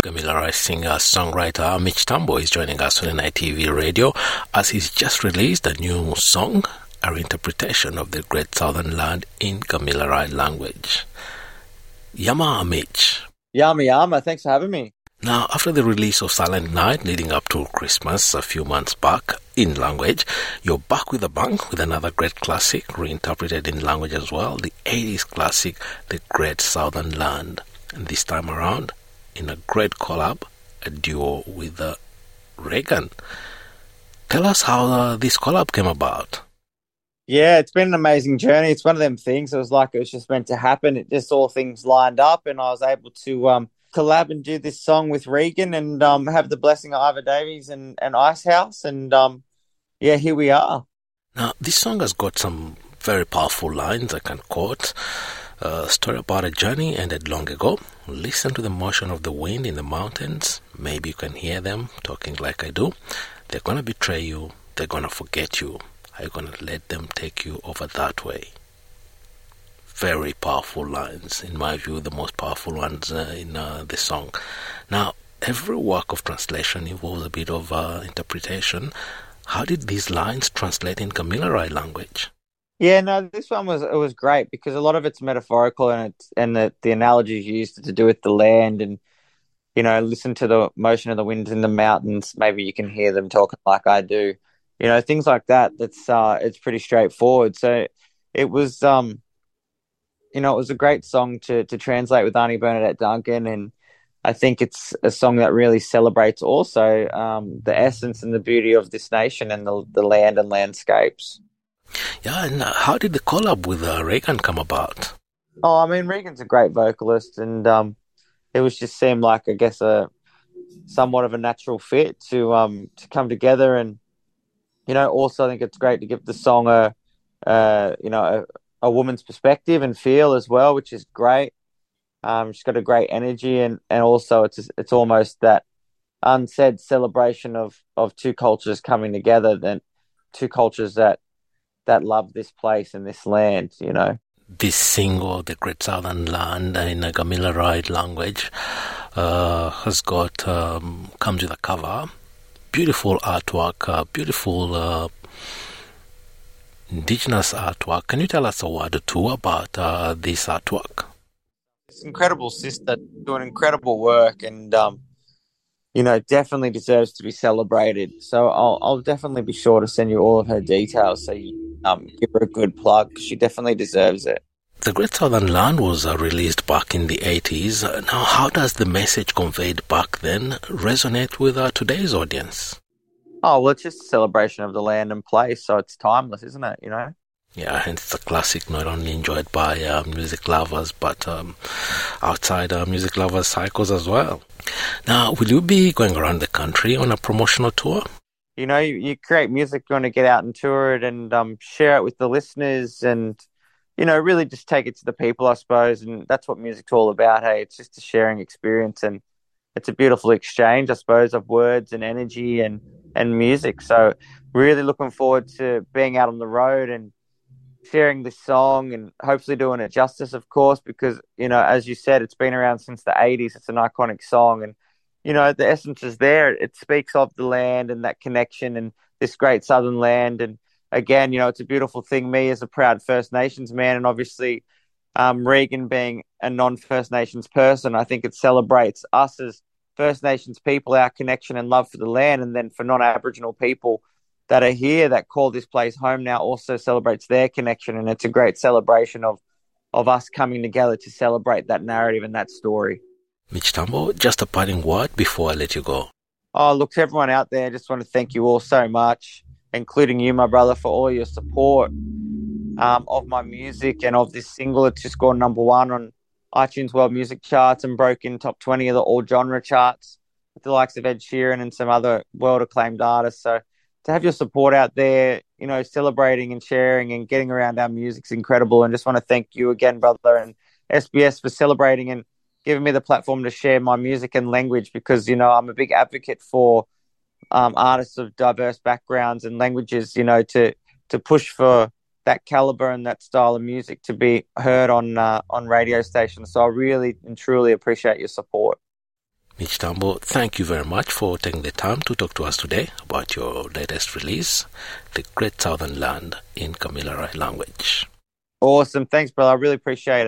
Gamilaroi singer songwriter Mitch Tambo is joining us on NITV Radio as he's just released a new song, a interpretation of the Great Southern Land in Gamilaroi language. Yama Mitch. Yama Yama, thanks for having me. Now, after the release of Silent Night leading up to Christmas a few months back in language, you're back with a bang with another great classic reinterpreted in language as well, the 80s classic, The Great Southern Land. And this time around, in a great collab, a duo with uh, Reigan. Tell us how uh, this collab came about. Yeah, it's been an amazing journey. It's one of them things. It was like it was just meant to happen. It just all things lined up, and I was able to um, collab and do this song with Reigan and um, have the blessing of Iva Davies and, and Icehouse. And um, yeah, here we are. Now, this song has got some very powerful lines I can quote. A story about a journey ended long ago. Listen to the motion of the wind in the mountains. Maybe you can hear them talking like I do. They're going to betray you. They're going to forget you. Are you going to let them take you over that way? very powerful lines, in my view, the most powerful ones uh, in uh, the song. Now, every work of translation involves a bit of uh, interpretation. How did these lines translate in Gamilaroi language? Yeah, no, this one was it was great because a lot of it's metaphorical and it's and the the analogies used to do with the land and you know listen to the motion of the winds in the mountains. Maybe you can hear them talking like I do. You know things like that. That's uh, it's pretty straightforward. So it was um you know, it was a great song to to translate with Arnie Bernadette Duncan, and I think it's a song that really celebrates also um, the essence and the beauty of this nation and the the land and landscapes. Yeah, and uh, how did the collab with uh, Reigan come about? Oh, I mean, Reigan's a great vocalist, and um, it was just seemed like I guess a somewhat of a natural fit to um to come together, and you know, also I think it's great to give the song a uh, you know a, a woman's perspective and feel as well, which is great. Um, she's got a great energy, and, and also it's it's almost that unsaid celebration of, of two cultures coming together, then two cultures that that love this place and this land, you know. This single, The Great Southern Land, in a Gamilaroi language, uh, has got, um, comes with a cover, beautiful artwork, uh, beautiful uh, indigenous artwork. Can you tell us a word or two about uh, this artwork? It's incredible sister doing incredible work and um, you know definitely deserves to be celebrated. So I'll I'll definitely be sure to send you all of her details so you um, give her a good plug. She definitely deserves it. The Great Southern Land was uh, released back in the 80s. Now, how does the message conveyed back then resonate with uh, today's audience? Oh well, it's just a celebration of the land and place, so it's timeless, isn't it? You know. Yeah, and it's a classic not only enjoyed by uh, music lovers but um, outside uh, music lovers cycles as well. Now, will you be going around the country on a promotional tour? You know, you, you create music, you want to get out and tour it and um, share it with the listeners and, you know, really just take it to the people, I suppose. And that's what music's all about. Hey, it's just a sharing experience and it's a beautiful exchange, I suppose, of words and energy and and music. So really looking forward to being out on the road and sharing this song and hopefully doing it justice, of course, because you know, as you said, it's been around since the '80s. It's an iconic song, and you know, the essence is there. It speaks of the land and that connection and this great southern land. And again, you know, it's a beautiful thing. Me as a proud First Nations man, and obviously um, Reigan being a non-First Nations person, I think it celebrates us as First Nations people, our connection and love for the land, and then for non Aboriginal people that are here that call this place home now also celebrates their connection. And it's a great celebration of, of us coming together to celebrate that narrative and that story. Mitch Tambo, just a parting word before I let you go. Oh, look, to everyone out there, I just want to thank you all so much, including you, my brother, for all your support um, of my music and of this single. It just scored number one on iTunes World Music charts and broke in top 20 of the all genre charts with the likes of Ed Sheeran and some other world acclaimed artists. So to have your support out there, you know, celebrating and sharing and getting around our music's incredible. And just want to thank you again, brother, and SBS for celebrating and giving me the platform to share my music and language because, you know, I'm a big advocate for um, artists of diverse backgrounds and languages, you know, to, to push for that caliber and that style of music to be heard on uh, on radio stations. So I really and truly appreciate your support. Mitch Tambo, thank you very much for taking the time to talk to us today about your latest release, The Great Southern Land in Kamilaroi language. Awesome. Thanks, brother. I really appreciate it.